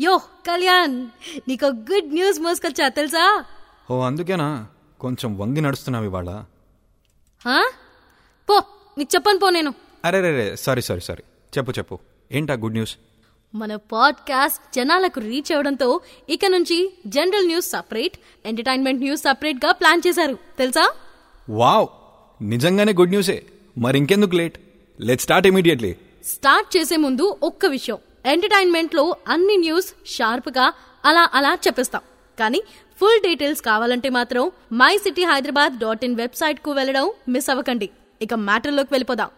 యో కళ్యాణ్ నీకు good news మోసుకొచ్చా తెలుసా? ఓ అందుకేనా? కొంచెం వంగి నడుస్తున్నావు ఇవాళ? పో నీకు చెప్పను పో నేను. అరే రే సారీ సారీ సారీ. చెప్పు చెప్పు. ఏంటా గుడ్ న్యూస్? మన పాడ్కాస్ట్ జనాలకు రీచ్ అవడంతో ఇక నుంచి general news separate entertainment news సపరేట్గా ప్లాన్ చేశారు. తెలుసా? వావ్! నిజంగానే గుడ్ న్యూసే. మరి ఇంకెందుకు late? Let start immediately start చేసే ముందు ఒక్క విషయం. ఎంటర్టైన్మెంట్లో అన్ని న్యూస్ షార్ప్గా అలా అలా చెప్పిస్తాం. కానీ ఫుల్ డీటెయిల్స్ కావాలంటే మాత్రం my city Hyderabad dot in వెబ్సైట్కు వెళ్ళడం మిస్ అవ్వకండి. ఇక మ్యాటర్లోకి వెళ్ళిపోదాం.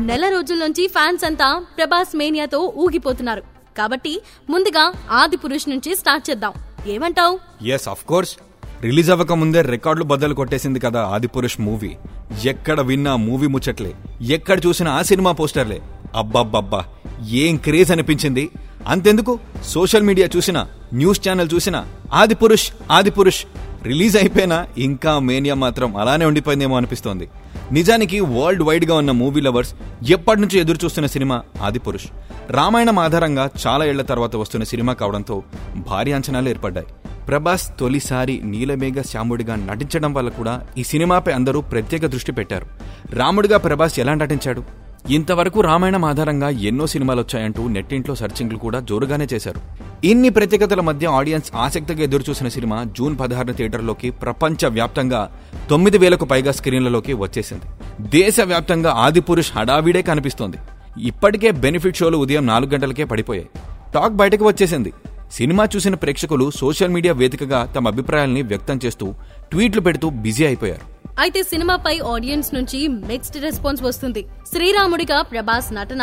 నెల రోజుల నుంచి ఫ్యాన్స్ అంతా ప్రభాస్ మేనియాతో ఊగిపోతున్నారు. కాబట్టి ముందుగా ఆది పురుష్ నుంచి స్టార్ట్ చేద్దాం. ఏమంటావ్? ఎస్ ఆఫ్ కోర్స్ రిలీజ్ అవ్వక ముందే రికార్డులు బద్దలు కొట్టేసింది కదా ఆదిపురుష్ మూవీ. ఎక్కడ విన్నా మూవీ ముచ్చట్లే. ఎక్కడ చూసినా ఆ సినిమా పోస్టర్లే. అబ్బబ్బబ్బా ఏం క్రేజ్ అనిపించింది? అంతెందుకు? సోషల్ మీడియా చూసినా న్యూస్ ఛానల్ చూసినా ఆదిపురుష్ ఆదిపురుష్ రిలీజ్ అయిపోయినా ఇంకా మేనియా మాత్రం అలానే ఉండిపోయిందేమో అనిపిస్తోంది. నిజానికి వరల్డ్ వైడ్గా ఉన్న మూవీ లవర్స్ ఎప్పటి నుంచి ఎదురు చూస్తున్న సినిమా ఆదిపురుష్. రామాయణం ఆధారంగా చాలా ఏళ్ళ తర్వాత వస్తున్న సినిమా కావడంతో భారీ అంచనాలు ఏర్పడ్డాయి. ప్రభాస్ తొలిసారి నీలమేఘ శ్యాముడిగా నటించడం వల్ల కూడా ఈ సినిమాపై అందరూ ప్రత్యేక దృష్టి పెట్టారు. రాముడిగా ప్రభాస్ ఎలా నటించాడు? ఇంతవరకు రామాయణం ఆధారంగా ఎన్నో సినిమాలు వచ్చాయంటూ నెట్టింట్లో సర్చింగ్లు కూడా జోరుగానే చేశారు. ఇన్ని ప్రత్యేకతల మధ్య ఆడియన్స్ ఆసక్తిగా ఎదురుచూసిన సినిమా జూన్ పదహారున థియేటర్లోకి ప్రపంచ వ్యాప్తంగా తొమ్మిది వేలకు పైగా స్క్రీన్లలోకి వచ్చేసింది. దేశవ్యాప్తంగా ఆదిపురుష్ హడావిడే కనిపిస్తోంది. ఇప్పటికే బెనిఫిట్ షోలు ఉదయం నాలుగు గంటలకే పడిపోయాయి. టాక్ బయటకు వచ్చేసింది. సినిమా చూసిన ప్రేక్షకులు సోషల్ మీడియా వేదికగా తమ అభిప్రాయాల్ని వ్యక్తం చేస్తూ ట్వీట్లు పెడుతూ బిజీ అయిపోయారు. అయితే సినిమాపై ఆడియన్స్ నుంచి మిక్స్డ్ రెస్పాన్స్ వస్తుంది. శ్రీరాముడిగా ప్రభాస్ నటన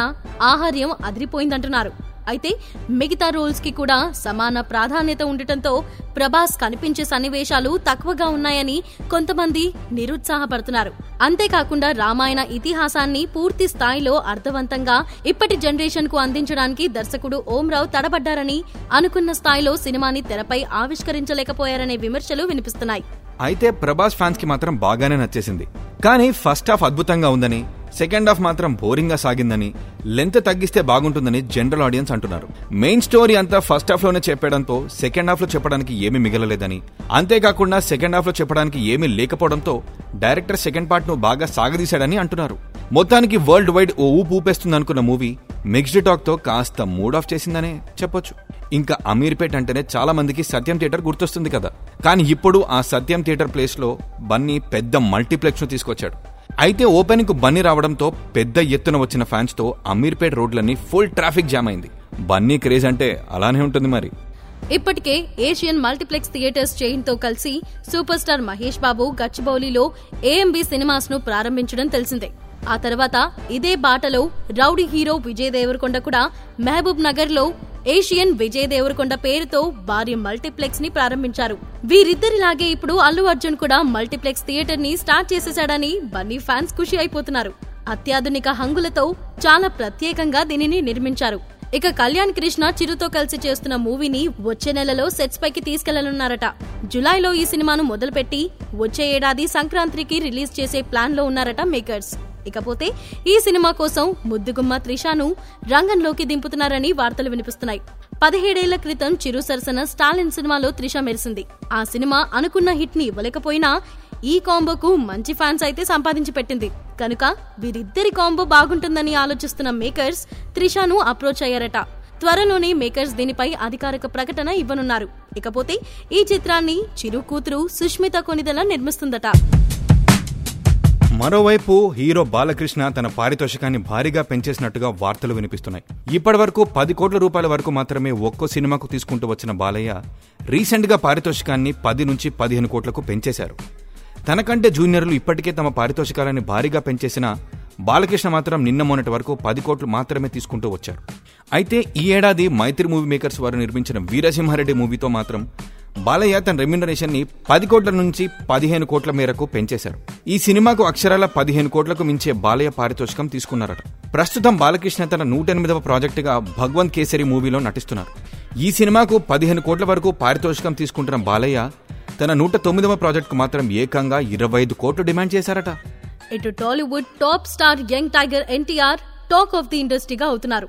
ఆహార్యం అదిరిపోయిందంటున్నారు. అయితే మిగతా రోల్స్కి కూడా సమాన ప్రాధాన్యత ఉండటంతో ప్రభాస్ కనిపించే సన్నివేశాలు తక్కువగా ఉన్నాయని కొంతమంది నిరుత్సాహపడుతున్నారు. అంతేకాకుండా రామాయణ ఇతిహాసాన్ని పూర్తి స్థాయిలో అర్థవంతంగా ఇప్పటి జనరేషన్కు అందించడానికి దర్శకుడు ఓంరావు తడబడ్డారని అనుకున్న స్థాయిలో సినిమాని తెరపై ఆవిష్కరించలేకపోయారనే విమర్శలు వినిపిస్తున్నాయి. అయితే ప్రభాస్ ఫ్యాన్స్కి మాత్రం బాగానే నచ్చేసింది. కానీ ఫస్ట్ హాఫ్ అద్భుతంగా ఉందని సెకండ్ హాఫ్ మాత్రం బోరింగ్గా సాగిందని లెంత్ తగ్గిస్తే బాగుంటుందని జనరల్ ఆడియన్స్ అంటున్నారు. మెయిన్ స్టోరీ అంతా ఫస్ట్ హాఫ్లోనే చెప్పడంతో సెకండ్ హాఫ్లో చెప్పడానికి ఏమీ మిగలలేదని. అంతేకాకుండా సెకండ్ హాఫ్లో చెప్పడానికి ఏమీ లేకపోవడంతో డైరెక్టర్ సెకండ్ పార్ట్ను బాగా సాగదీశాడని అంటున్నారు. మొత్తానికి వరల్డ్ వైడ్ ఓ ఊపు ఊపేస్తుంది అనుకున్న మూవీ మిక్స్డ్ టాక్తో కాస్త మూడ్ ఆఫ్ చేసిందనే చెప్పొచ్చు. ఇంకా అమీర్పేట్ అంటేనే చాలా మందికి సత్యం థియేటర్ గుర్తొస్తుంది కదా. కానీ ఇప్పుడు ఆ సత్యం థియేటర్ ప్లేస్లో బన్నీ పెద్ద మల్టీప్లెక్స్ను తీసుకొచ్చాడు. అయితే ఓపెనింగ్కు బన్నీ రావడంతో పెద్ద ఎత్తున వచ్చిన ఫ్యాన్స్తో అమీర్పేట్ రోడ్లన్నీ ఫుల్ ట్రాఫిక్ జామ్ అయింది. బన్నీ క్రేజ్ అంటే అలానే ఉంటుంది మరి. ఇప్పటికే ఏషియన్ మల్టీప్లెక్స్ థియేటర్స్ చైన్తో కలిసి సూపర్ స్టార్ మహేష్ బాబు గచ్చిబౌలిలో ఏఎంబి సినిమాస్ను ప్రారంభించడం తెలిసిందే. ఆ తర్వాత ఇదే బాటలో రౌడీ హీరో విజయ్ దేవరకొండ కూడా మహబూబ్ నగర్లో ఏషియన్ విజయ్ దేవరకొండ పేరుతో భారీ మల్టీప్లెక్స్ని ప్రారంభించారు. వీరిద్దరిలాగే ఇప్పుడు అల్లు అర్జున్ కూడా మల్టీప్లెక్స్ థియేటర్ని స్టార్ట్ చేసేశాడని బన్నీ ఫ్యాన్స్ ఖుషి అయిపోతున్నారు. అత్యాధునిక హంగులతో చాలా ప్రత్యేకంగా దీనిని నిర్మించారు. ఇక కళ్యాణ్ కృష్ణ చిరుతో కలిసి చేస్తున్న మూవీని వచ్చే నెలలో సెట్స్ పైకి తీసుకెళ్ళనున్నారట. జులైలో ఈ సినిమాను మొదలుపెట్టి వచ్చే ఏడాది సంక్రాంతికి రిలీజ్ చేసే ప్లాన్లో ఉన్నారట మేకర్స్. ఇకపోతే ఈ సినిమా కోసం ముద్దుగుమ్మ త్రిషాను రంగంలోకి దింపుతున్నారని వార్తలు వినిపిస్తున్నాయి. పదిహేడేళ్ళ క్రితం చిరు సరసన స్టాలిన్ సినిమాలో త్రిష మెరిసింది. ఆ సినిమా అనుకున్న హిట్ని ఇవ్వలేకపోయినా ఈ కాంబోకు మంచి ఫ్యాన్స్ అయితే సంపాదించి పెట్టింది. కనుక వీరిద్దరి కాంబో బాగుంటుందని ఆలోచిస్తున్న మేకర్స్ త్రిషాను అప్రోచ్ అయ్యారట. త్వరలోనే మేకర్స్ దీనిపై అధికారిక ప్రకటన ఇవ్వనున్నారు. ఇకపోతే ఈ చిత్రాన్ని చిరు కూతురు సుష్మిత కొనిదల నిర్మిస్తుందట. మరోవైపు హీరో బాలకృష్ణ తన పారితోషికాన్ని భారీగా పెంచేసినట్టుగా వార్తలు వినిపిస్తున్నాయి. ఇప్పటి వరకు పది కోట్ల రూపాయల వరకు మాత్రమే ఒక్కో సినిమాకు తీసుకుంటూ వచ్చిన బాలయ్య రీసెంట్గా పారితోషికాన్ని పది నుంచి పదిహేను కోట్లకు పెంచేశారు. తనకంటే జూనియర్లు ఇప్పటికే తమ పారితోషికాలని భారీగా పెంచేసిన బాలకృష్ణ మాత్రం నిన్న మొన్నటి వరకు పది కోట్లు మాత్రమే తీసుకుంటూ వచ్చారు. అయితే ఈ ఏడాది మైత్రి మూవీ మేకర్స్ వారు నిర్మించిన వీరసింహారెడ్డి మూవీతో మాత్రం బాలయ్య తన రెమ్యునరేషన్ని పది కోట్ల నుంచి పదిహేను కోట్ల మేరకు పెంచేశారు. ఈ సినిమాకు అక్షరాల పదిహేను కోట్లకు మించే బాలయ్య పారితోషికం తీసుకున్నారట. ప్రస్తుతం బాలకృష్ణ తన నూట ఎనిమిదవ ప్రాజెక్టుగా భగవంత్ కేసరి మూవీలో నటిస్తున్నారు. ఈ సినిమాకు పదిహేను కోట్ల వరకు పారితోషికం తీసుకుంటున్న బాలయ్య తన నూట తొమ్మిదవ ప్రాజెక్టుకు మాత్రం ఏకంగా ఇరవై ఐదు కోట్లు డిమాండ్ చేశారట. ఇటు Tollywood top star young tiger NTR talk of the ఇండస్ట్రీగా అవుతున్నారు.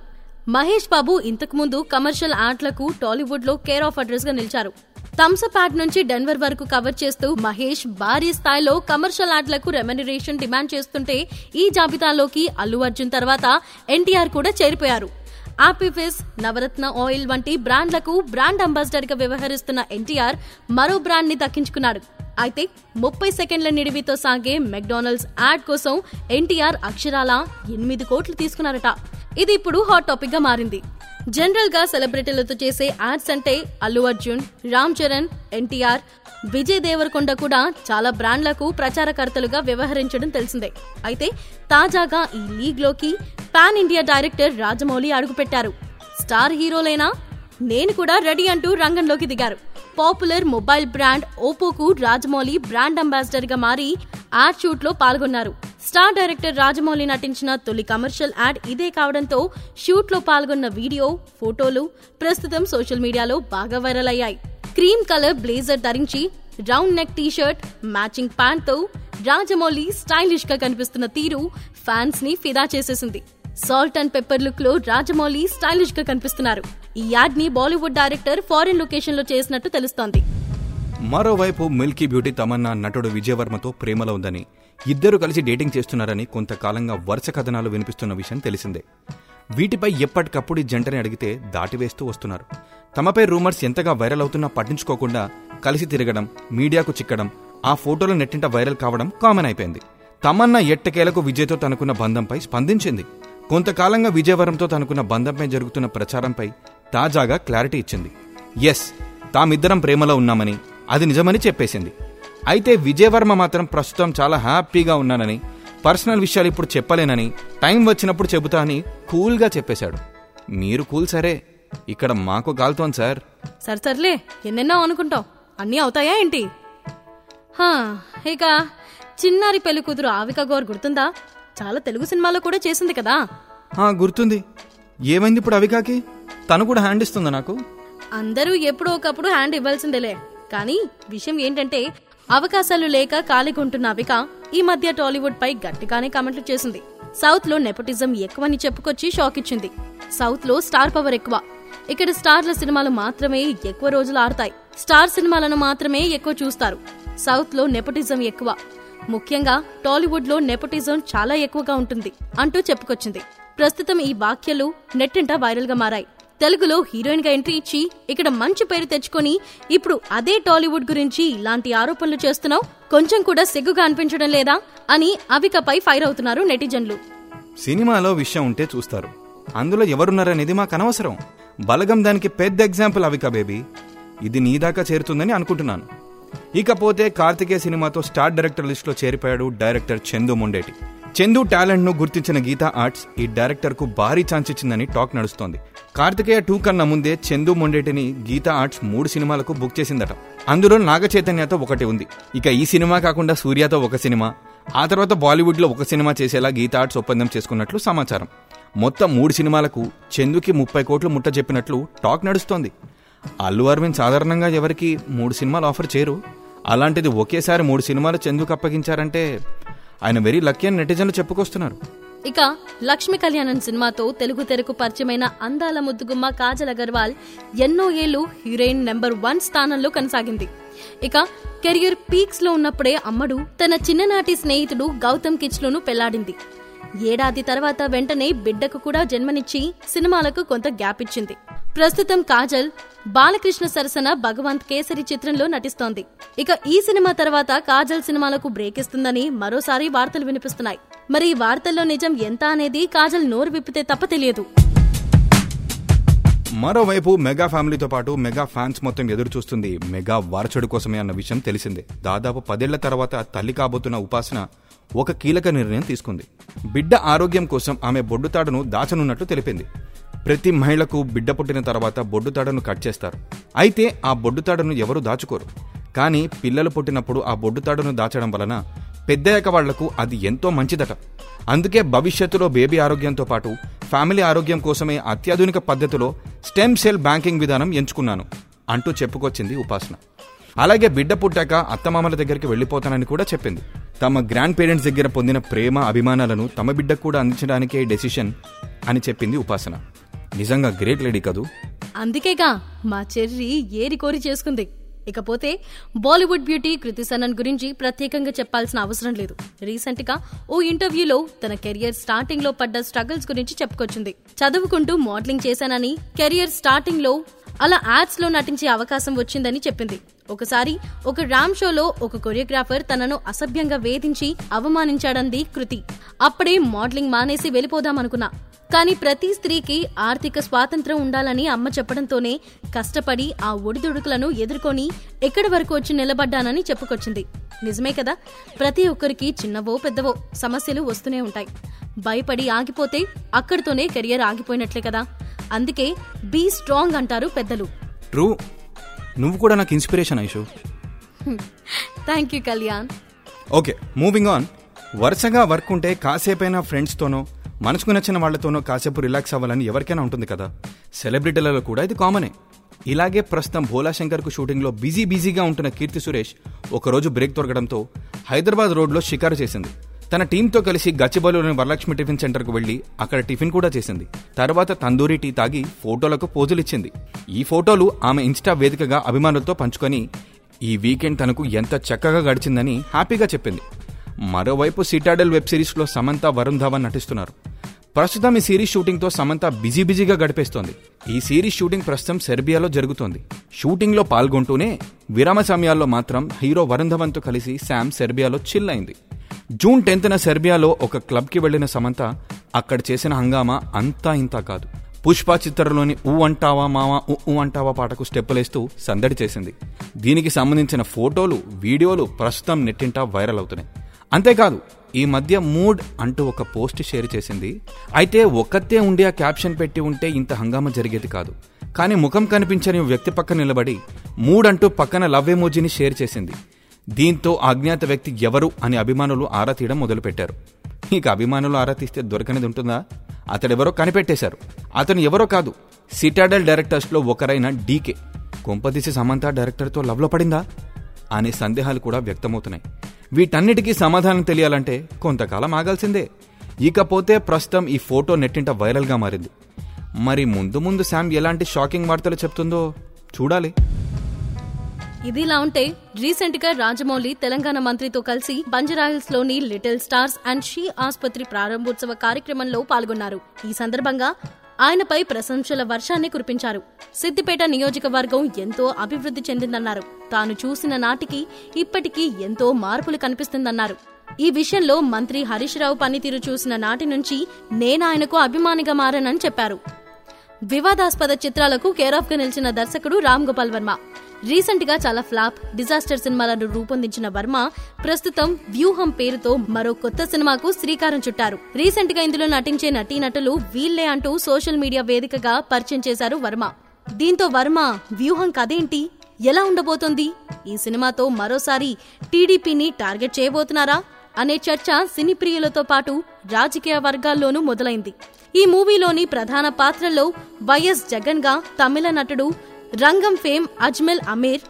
మహేష్ బాబు ఇంతకుముందు కమర్షియల్ యాడ్లకు టాలీవుడ్లో కేర్ ఆఫ్ అడ్రస్గా నిలిచారు. థమ్స్అప్ నుంచి డెన్వర్ వరకు కవర్ చేస్తూ మహేష్ భారీ స్థాయిలో కమర్షియల్ యాడ్లకు రెమ్యునరేషన్ డిమాండ్ చేస్తుంటే ఈ జాబితాలోకి అల్లు అర్జున్ తర్వాత ఎన్టీఆర్ కూడా చేరిపోయారు. ఆపిఫిస్ నవరత్న ఆయిల్ వంటి బ్రాండ్లకు బ్రాండ్ అంబాసిడర్గా వ్యవహరిస్తున్న ఎన్టీఆర్ మరో బ్రాండ్ని దక్కించుకున్నాడు అయితే ముప్పై సెకండ్ల నిడివితో సాగే మెక్డానల్డ్స్ యాడ్ కోసం ఎన్టీఆర్ అక్షరాల ఎనిమిది కోట్లు తీసుకున్నారట. ఇది ఇప్పుడు హాట్ టాపిక్గా మారింది. జనరల్గా సెలబ్రిటీలతో చేసే యాడ్స్ అంటే అల్లు అర్జున్ రామ్ చరణ్ ఎన్టీఆర్ విజయ్ దేవరకొండ కూడా చాలా బ్రాండ్లకు ప్రచారకర్తలుగా వ్యవహరించడం తెలిసిందే. అయితే తాజాగా ఈ లీగ్లోకి పాన్ ఇండియా డైరెక్టర్ రాజమౌళి అడుగుపెట్టారు. స్టార్ హీరోలైనా నేను కూడా రెడీ అంటూ రంగంలోకి దిగారు. పాపులర్ మొబైల్ బ్రాండ్ ఓపోకు రాజమౌళి బ్రాండ్ అంబాసిడర్గా మారి యాడ్ షూట్లో పాల్గొన్నారు. స్టార్ డైరెక్టర్ రాజమౌళి నటించిన తొలి కమర్షియల్ యాడ్ ఇదే కావడంతో షూట్లో పాల్గొన్న వీడియో ఫోటోలు ప్రస్తుతం సోషల్ మీడియాలో బాగా వైరల్ అయ్యాయి. క్రీమ్ కలర్ బ్లేజర్ ధరించి round neck T-shirt matching ప్యాంట్తో రాజమౌళి స్టైలిష్గా కనిపిస్తున్న తీరు ఫ్యాన్స్ని ఫిదా చేసేసింది. సాల్ట్ అండ్ పెప్పర్ లుక్లో రాజమౌళి స్టైలిష్గా కనిపిస్తున్నారు. ఈ యాడ్ని బాలీవుడ్ డైరెక్టర్ ఫారిన్ లొకేషన్లో చేసినట్టు తెలుస్తోంది. మరోవైపు మిల్కీ బ్యూటీ తమన్నా నటుడు విజయవర్మతో ప్రేమలో ఉందని ఇద్దరు కలిసి డేటింగ్ చేస్తున్నారని కొంతకాలంగా వరుస కథనాలు వినిపిస్తున్న విషయం తెలిసిందే. వీటిపై ఎప్పటికప్పుడు ఈ జంటని అడిగితే దాటివేస్తూ వస్తున్నారు. తమపై రూమర్స్ ఎంతగా వైరల్ అవుతున్నా పట్టించుకోకుండా కలిసి తిరగడం మీడియాకు చిక్కడం ఆ ఫోటోలు నెట్టింట వైరల్ కావడం కామన్ అయిపోయింది. తమన్నా ఎట్టకేలకు విజయ్తో తనకున్న బంధంపై స్పందించింది. కొంతకాలంగా విజయవరంతో తనకున్న బంధంపై జరుగుతున్న ప్రచారంపై తాజాగా క్లారిటీ ఇచ్చింది. ఎస్ తామిద్దరం ప్రేమలో ఉన్నామని అది నిజమని చెప్పేసింది. అయితే విజయవర్మ మాత్రం ప్రస్తుతం చాలా హ్యాపీగా ఉన్నానని పర్సనల్ విషయాలు ఇప్పుడు చెప్పలేనని టైం వచ్చినప్పుడు చెబుతా అని కూల్గా చెప్పేశాడు. మీరు కూల్ సరే. ఇక్కడ మాకు కాలుతోంది సార్. సరే సర్లే ఎన్నెన్నో అనుకుంటావు అన్నీ అవుతాయా ఏంటి? హా, ఇక చిన్నారి పెళ్ళి కూతురు ఆవిక గోర్ గుర్తుందా? చాలా తెలుగు సినిమాలో కూడా చేసింది కదా? ఆ, గుర్తుంది. ఏమైంది ఇప్పుడు అవికాకి? తను కూడా హ్యాండ్ ఇస్తుందా నాకు? అందరూ ఎప్పుడో ఒకప్పుడు హ్యాండ్ ఇవ్వాల్సిందేలే. కానీ విషయం ఏంటంటే అవకాశాలు లేక ఖాళీగుంటున్న అవిక ఈ మధ్య టాలీవుడ్ పై గట్టిగానే కామెంట్లు చేసింది. సౌత్లో నెపోటిజం ఎక్కువని చెప్పుకొచ్చి షాక్ ఇచ్చింది. సౌత్లో స్టార్ పవర్ ఎక్కువ. ఇక్కడ స్టార్ల సినిమాలు మాత్రమే ఎక్కువ రోజులు ఆడతాయి. స్టార్ సినిమాలను మాత్రమే ఎక్కువ చూస్తారు. సౌత్లో నెపోటిజం ఎక్కువ. ముఖ్యంగా టాలీవుడ్లో నెపోటిజం చాలా ఎక్కువగా ఉంటుంది అంటూ చెప్పుకొచ్చింది. ప్రస్తుతం ఈ వ్యాఖ్యలు నెట్టింట వైరల్గా మారాయి. తెలుగులో హీరోయిన్గా ఎంట్రీ ఇచ్చి ఇక్కడ మంచి పేరు తెచ్చుకొని ఇప్పుడు అదే టాలీవుడ్ గురించి ఇలాంటి ఆరోపణలు చేస్తున్నావు? కొంచెం కూడా సిగ్గుగా అనిపించడం లేదా? అని అవికపై ఫైర్ అవుతున్నారు నెటిజన్లు. సినిమాలో విషయం ఉంటే చూస్తారు. అందులో ఎవరున్నారనేది మాకు అనవసరం. బలగం దానికి పెద్ద ఎగ్జాంపుల్ అవిక బేబీ. ఇది నీ దాకా చేరుతుందని అనుకుంటున్నాను. ఇకపోతే కార్తికేయ సినిమాతో స్టార్ డైరెక్టర్ లిస్టులో చేరిపోయాడు డైరెక్టర్ చందు మొండేటి. చందు టాలెంట్ను గుర్తించిన గీతా ఆర్ట్స్ ఈ డైరెక్టర్కు భారీ ఛాన్స్ ఇచ్చిందని టాక్ నడుస్తోంది. కార్తికేయ టూ కన్నా ముందే చందు మొండేటిని గీతా ఆర్ట్స్ మూడు సినిమాలకు బుక్ చేసిందట. అందులో నాగ చైతన్యతో ఒకటి ఉంది. ఇక ఈ సినిమా కాకుండా సూర్యతో ఒక సినిమా ఆ తర్వాత బాలీవుడ్లో ఒక సినిమా చేసేలా గీతా ఆర్ట్స్ ఒప్పందం చేసుకున్నట్లు సమాచారం. మొత్తం మూడు సినిమాలకు చందుకి ముప్పై కోట్లు ముట్ట చెప్పినట్లు టాక్ నడుస్తోంది. అల్లు అరవింద్ సాధారణంగా ఎవరికి మూడు సినిమాలు ఆఫర్ చేయరు. అలాంటిది ఒకేసారి మూడు సినిమాలు చందుకు అప్పగించారంటే ఆయన వెరీ లక్కీ అని నెటిజన్లు చెప్పుకొస్తున్నారు. ఇక లక్ష్మి కళ్యాణం సినిమాతో తెలుగు తెరకు పరిచయమైన అందాల ముద్దుగుమ్మ కాజల్ అగర్వాల్ ఎన్నో ఏళ్ళు హీరోయిన్ నెంబర్ వన్ స్థానంలో కొనసాగింది. ఇక కెరియర్ పీక్స్లో ఉన్నప్పుడే అమ్మడు తన చిన్ననాటి స్నేహితుడు గౌతమ్ కిచ్లోను పెళ్ళాడింది. ఏడాది తర్వాత వెంటనే బిడ్డకు కూడా జన్మనిచ్చి సినిమాలకు కొంత గ్యాప్ ఇచ్చింది. ప్రస్తుతం కాజల్ బాలకృష్ణ సరసన భగవంత్ కేసరి చిత్రంలో నటిస్తోంది. ఇక ఈ సినిమా తర్వాత కాజల్ సినిమాలకు బ్రేక్ ఇస్తుందని మరోసారి వార్తలు వినిపిస్తున్నాయి. మరి ఈ వార్తల్లో నిజం ఎంత అనేది కాజల్ నోరు విప్పితే తప్ప తెలియదు. మరోవైపు మెగా ఫ్యామిలీతో పాటు మెగా ఫ్యాన్స్ మొత్తం ఎదురు చూస్తుంది మెగా వారసుడి కోసమే అన్న విషయం తెలిసిందే. దాదాపు పదేళ్ళ తర్వాత తల్లి కాబోతున్న ఉపాసన ఒక కీలక నిర్ణయం తీసుకుంది. బిడ్డ ఆరోగ్యం కోసం ఆమె బొడ్డుతాడును దాచనున్నట్లు తెలిపింది. ప్రతి మహిళకు బిడ్డ పుట్టిన తర్వాత బొడ్డుతాడను కట్ చేస్తారు. అయితే ఆ బొడ్డుతాడను ఎవరు దాచుకోరు. కానీ పిల్లలు పుట్టినప్పుడు ఆ బొడ్డుతాడును దాచడం వలన పెద్దయ్యాక వాళ్ళకు అది ఎంతో మంచిదట. అందుకే భవిష్యత్తులో బేబీ ఆరోగ్యంతో పాటు ఫ్యామిలీ ఆరోగ్యం కోసమే అత్యాధునిక పద్ధతిలో స్టెమ్ సెల్ బ్యాంకింగ్ విధానం ఎంచుకున్నాను అంటూ చెప్పుకొచ్చింది ఉపాసన. అలాగే బిడ్డ పుట్టాక అత్తమామల దగ్గరికి వెళ్ళిపోతానని కూడా చెప్పింది. తమ గ్రాండ్ పేరెంట్స్ దగ్గర పొందిన ప్రేమ అభిమానాలను తమ బిడ్డకు కూడా అందించడానికే డెసిషన్ అని చెప్పింది ఉపాసన. నిజంగా గ్రేట్ లేడీ కదూ? అందుకేగా మా చెర్రి ఏరి కోరి చేసుకుంది. ఇకపోతే బాలీవుడ్ బ్యూటీ కృతి సనన్ గురించి ప్రత్యేకంగా చెప్పాల్సిన అవసరం లేదు. రీసెంట్గా ఓ ఇంటర్వ్యూలో తన కెరియర్ స్టార్టింగ్లో పడ్డ స్ట్రగుల్స్ గురించి చెప్పుకొచ్చింది. చదువుకుంటూ మోడలింగ్ చేశానని కెరియర్ స్టార్టింగ్లో అలా యాడ్స్లో నటించే అవకాశం వచ్చిందని చెప్పింది. ఒకసారి ఒక ర్యామ్ షోలో ఒక కొరియోగ్రాఫర్ తనను అసభ్యంగా వేధించి అవమానించాడంది కృతి. అప్పుడే మోడలింగ్ మానేసి వెళ్ళిపోదామనుకున్నా. కానీ ప్రతి స్త్రీకి ఆర్థిక స్వాతంత్రం ఉండాలని అమ్మ చెప్పడంతోనే కష్టపడి ఆ ఒడిదుడుకులను ఎదుర్కొని ఎక్కడి వరకు వచ్చి నిలబడ్డానని చెప్పుకొచ్చింది. నిజమే కదా? ప్రతి ఒక్కరికి చిన్నవో పెద్దవో సమస్యలు వస్తూనే ఉంటాయి. భయపడి ఆగిపోతే అక్కడితోనే కెరియర్ ఆగిపోయినట్లే కదా? అందుకే బీ స్ట్రాంగ్ అంటారు పెద్దలు. ట్రూ. నువ్వు కూడా నాకు inspiration Aishu. Thank you Kalyan. Okay moving on. వరుసగా వర్క్ ఉంటే కాసేపైనా ఫ్రెండ్స్తోనో మనసుకు నచ్చిన వాళ్ళతోనో కాసేపు రిలాక్స్ అవ్వాలని ఎవరికైనా ఉంటుంది కదా. సెలబ్రిటీలలో కూడా ఇది కామనే. ఇలాగే ప్రస్తుతం భోలాశంకర్కు షూటింగ్లో బిజీ బిజీగా ఉంటున్న కీర్తి సురేష్ ఒకరోజు బ్రేక్ దొరకడంతో హైదరాబాద్ రోడ్లో షికారు చేసింది. తన టీంతో కలిసి గచ్చిబౌలిలోని వరలక్ష్మి టిఫిన్ సెంటర్కు వెళ్ళి అక్కడ టిఫిన్ కూడా చేసింది. తర్వాత తందూరి టీ తాగి ఫోటోలకు పోజులిచ్చింది ఈ ఫోటోలు ఆమె ఇన్స్టా వేదికగా అభిమానులతో పంచుకొని ఈ వీకెండ్ తనకు ఎంత చక్కగా గడిచిందని హ్యాపీగా చెప్పింది. మరోవైపు సిటాడెల్ వెబ్ సిరీస్లో సమంత వరుణ్ ధవన్ నటిస్తున్నారు. ప్రస్తుతం ఈ సిరీస్ షూటింగ్తో సమంత బిజీ బిజీగా గడిపేస్తోంది. ఈ సిరీస్ షూటింగ్ ప్రస్తుతం సెర్బియాలో జరుగుతోంది. షూటింగ్లో పాల్గొంటూనే విరామ సమయాల్లో మాత్రం హీరో వరుణ్ ధవన్తో కలిసి శామ్ సెర్బియాలో చిల్ అయింది. జూన్ టెన్త్న సెర్బియాలో ఒక క్లబ్కి వెళ్ళిన సమంత అక్కడ చేసిన హంగామా అంతా ఇంతా కాదు. పుష్ప చిత్రంలోని ఊ అంటావా మావా ఊ అంటావా పాటకు స్టెప్పులేస్తూ సందడి చేసింది. దీనికి సంబంధించిన ఫోటోలు వీడియోలు ప్రస్తుతం నెట్టింటా వైరల్ అవుతున్నాయి. అంతేకాదు ఈ మధ్య మూడ్ అంటూ ఒక పోస్ట్ షేర్ చేసింది. అయితే ఒక్కతే ఉండి ఆ క్యాప్షన్ పెట్టి ఉంటే ఇంత హంగామా జరిగేది కాదు. కానీ ముఖం కనిపించని వ్యక్తి పక్కన నిలబడి మూడ్ అంటూ పక్కన లవ్ ఎమోజీని షేర్ చేసింది. దీంతో అజ్ఞాత వ్యక్తి ఎవరు అని అభిమానులు ఆరా తీయడం మొదలుపెట్టారు. ఇక అభిమానులు ఆరా తీస్తే దొరకనిది ఉంటుందా? అతడెవరో కనిపెట్టేశారు. అతను ఎవరో కాదు సిటాడల్ డైరెక్టర్స్లో ఒకరైన డీకే. కొంపదీసి సమంత డైరెక్టర్తో లవ్లో పడిందా? అనే సందేహాలు కూడా వ్యక్తమవుతున్నాయి. వీటన్నిటికీ సమాధానం తెలియాలంటే కొంతకాలం ఆగాల్సిందే. ఇకపోతే ప్రస్తుతం ఈ ఫోటో నెట్టింట వైరల్గా మారింది. మరి ముందు ముందు శామ్ ఎలాంటి షాకింగ్ వార్తలు చెప్తుందో చూడాలి. ఇదిలా ఉంటే రీసెంట్గా రాజమౌళి తెలంగాణ మంత్రితో కలిసి బంజరాహిల్స్లోని లిటిల్ స్టార్స్ అండ్ షీ ఆసుపత్రి ప్రారంభోత్సవ కార్యక్రమంలో పాల్గొన్నారు. ఈ సందర్భంగా ఆయనపై ప్రశంసల వర్షాన్ని కురిపించారు. సిద్దిపేట నియోజకవర్గం ఎంతో అభివృద్ధి చెందిందన్నారు. తాను చూసిన నాటికి ఇప్పటికీ ఎంతో మార్పులు కనిపిస్తుందన్నారు. ఈ విషయంలో మంత్రి హరీష్ రావు పనితీరు చూసిన నాటి నుంచి నేనాయనకు అభిమానిగా మారానని చెప్పారు. వివాదాస్పద చిత్రాలకు కేరాఫ్గా నిలిచిన దర్శకుడు రామ్ గోపాల్ వర్మ. రీసెంట్గా చాలా ఫ్లాప్ డిజాస్టర్ సినిమాలను రూపొందించిన వర్మ ప్రస్తుతం వ్యూహం పేరుతో మరో కొత్త సినిమాకు శ్రీకారం చుట్టారు. రీసెంట్గా ఇందులో నటించే నటీనటులు వీళ్ళే అంటూ సోషల్ మీడియా వేదికగా పరిచయం చేశారు వర్మ. దీంతో వర్మ వ్యూహం కథేంటి ఎలా ఉండబోతోంది? ఈ సినిమాతో మరోసారి టీడీపీని టార్గెట్ చేయబోతున్నారా? అనే చర్చ సినీ ప్రియులతో పాటు రాజకీయ వర్గాల్లోనూ మొదలైంది. ఈ మూవీలోని ప్రధాన పాత్రల్లో వైఎస్ జగన్గా తమిళ నటుడు రంగం ఫేమ్ అజ్మల్ అమీర్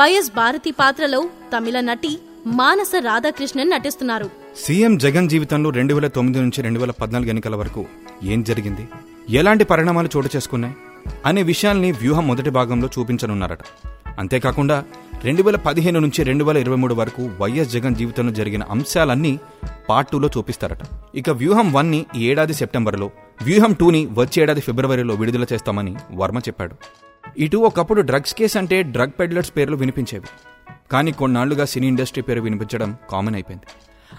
వైఎస్ భారతి పాత్రలో తమిళ నటి మానస రాధాకృష్ణన్ నటిస్తున్నారు. సీఎం జగన్ జీవితంలో రెండు వేల తొమ్మిది నుంచి రెండు వేల పద్నాలుగు ఎన్నికల వరకు ఏం జరిగింది? ఎలాంటి పరిణామాలు చోటు చేసుకున్నాయి? అనే విషయాల్ని వ్యూహం మొదటి భాగంలో చూపించనున్నారట. అంతేకాకుండా రెండు వేల పదిహేను నుంచి రెండు వేల ఇరవై మూడు వరకు వైఎస్ జగన్ జీవితంలో జరిగిన అంశాలన్నీ పార్ట్ టూలో చూపిస్తారట. ఇక వ్యూహం వన్ని ఈ ఏడాది సెప్టెంబర్లో వ్యూహం టూని వచ్చే ఏడాది ఫిబ్రవరిలో విడుదల చేస్తామని వర్మ చెప్పాడు. ఇటు ఒకప్పుడు డ్రగ్స్ కేస్ అంటే డ్రగ్ పెడ్లర్స్ పేర్లు వినిపించేవి. కానీ కొన్నాళ్ళుగా సినీ ఇండస్ట్రీ పేరు వినిపించడం కామన్ అయిపోయింది.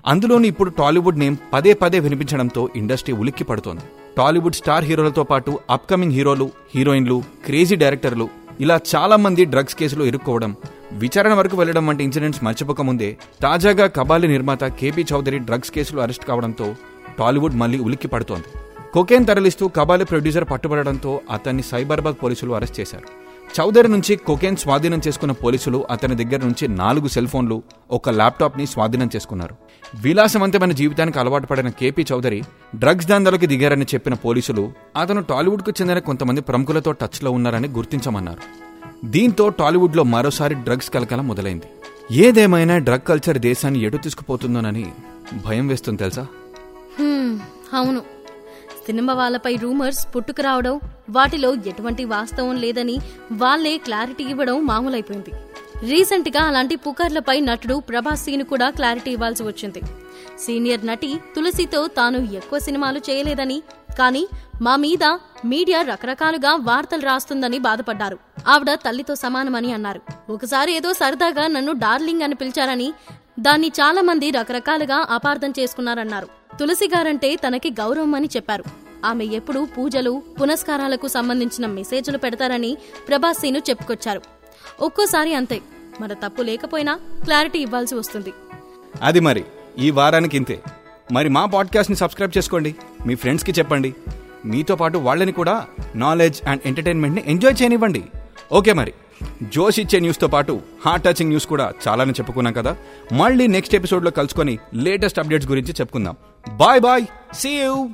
అందులోని ఇప్పుడు టాలీవుడ్ నేమ్ పదే పదే వినిపించడంతో ఇండస్ట్రీ ఉలిక్కి పడుతోంది. టాలీవుడ్ స్టార్ హీరోలతో పాటు అప్కమింగ్ హీరోలు హీరోయిన్లు క్రేజీ డైరెక్టర్లు ఇలా చాలా మంది డ్రగ్స్ కేసులో ఇరుక్కోవడం విచారణ వరకు వెళ్ళడం వంటి ఇన్సిడెంట్స్ మర్చిపోకముందే తాజాగా కబాలి నిర్మాత కేపీ చౌదరి డ్రగ్స్ కేసులో అరెస్ట్ కావడంతో టాలీవుడ్ మళ్ళీ ఉలిక్కి పడుతోంది. కొకేన్ తరలిస్తూ కబాలి ప్రొడ్యూసర్ పట్టుబడడంతో అతన్ని సైబర్బాగ్ పోలీసులు అరెస్ట్ చేశారు. చౌదరి నుంచి కొకేన్ స్వాధీనం చేసుకున్న పోలీసులు అతని దగ్గర నుంచి నాలుగు సెల్ ఫోన్లు ఒక ల్యాప్టాప్ని స్వాధీనం చేసుకున్నారు. విలాసవంతమైన జీవితానికి అలవాటు పడిన కేపీ చౌదరి డ్రగ్స్ దందాలకు దిగారని చెప్పిన పోలీసులు అతను టాలీవుడ్కు చెందిన కొంతమంది ప్రముఖులతో టచ్లో ఉన్నారని గుర్తించమన్నారు. దీంతో టాలీవుడ్లో మరోసారి డ్రగ్స్ కలకలం మొదలైంది. ఏదేమైనా డ్రగ్ కల్చర్ దేశాన్ని ఎటు తీసుకుపోతుందోనని భయం వేస్తుంది తెలుసా? అవును. సినిమా వాళ్ళపై రూమర్స్ పుట్టుకురావడం వాటిలో ఎటువంటి వాస్తవం లేదని వాళ్ళే క్లారిటీ ఇవ్వడం మామూలైపోయింది. రీసెంట్గా అలాంటి పుకార్లపై నటుడు ప్రభాస్ సీన్ కూడా క్లారిటీ ఇవ్వాల్సి వచ్చింది. సీనియర్ నటి తులసితో తాను ఎక్కువ సినిమాలు చేయలేదని కానీ మా మీద మీడియా రకరకాలుగా వార్తలు రాస్తుందని బాధపడ్డారు. ఆవిడ తల్లితో సమానమని అన్నారు. ఒకసారి ఏదో సరదాగా నన్ను డార్లింగ్ అని పిలిచారని దాన్ని చాలా మంది రకరకాలుగా అపార్థం చేసుకున్నారన్నారు. తులసి గారంటే తనకి గౌరవం అని చెప్పారు. ఆమె ఎప్పుడూ పూజలు పునస్కారాలకు సంబంధించిన మెసేజ్లు పెడతారని ప్రభాస్ సీను చెప్పుకొచ్చారు. ఒక్కోసారి అంతే మన తప్పు లేకపోయినా క్లారిటీ ఇవ్వాల్సి వస్తుంది. అది మరి ఈ వారానికి ఇంతే. మరి మా పాడ్కాస్ట్ని సబ్స్క్రైబ్ చేసుకోండి మీ ఫ్రెండ్స్కి చెప్పండి మీతో పాటు వాళ్ళని కూడా నాలెడ్జ్ అండ్ ఎంటర్టైన్మెంట్ని ఎంజాయ్ చేయనివ్వండి. ఓకే మరి. జోష్ ఇచ్చే న్యూస్తో పాటు హార్ట్ టచింగ్ న్యూస్ కూడా చాలానే చెప్పుకున్నాం కదా. మళ్ళీ నెక్స్ట్ ఎపిసోడ్లో కలుసుకొని లేటెస్ట్ అప్డేట్స్ గురించి చెప్పుకుందాం. Bye bye see you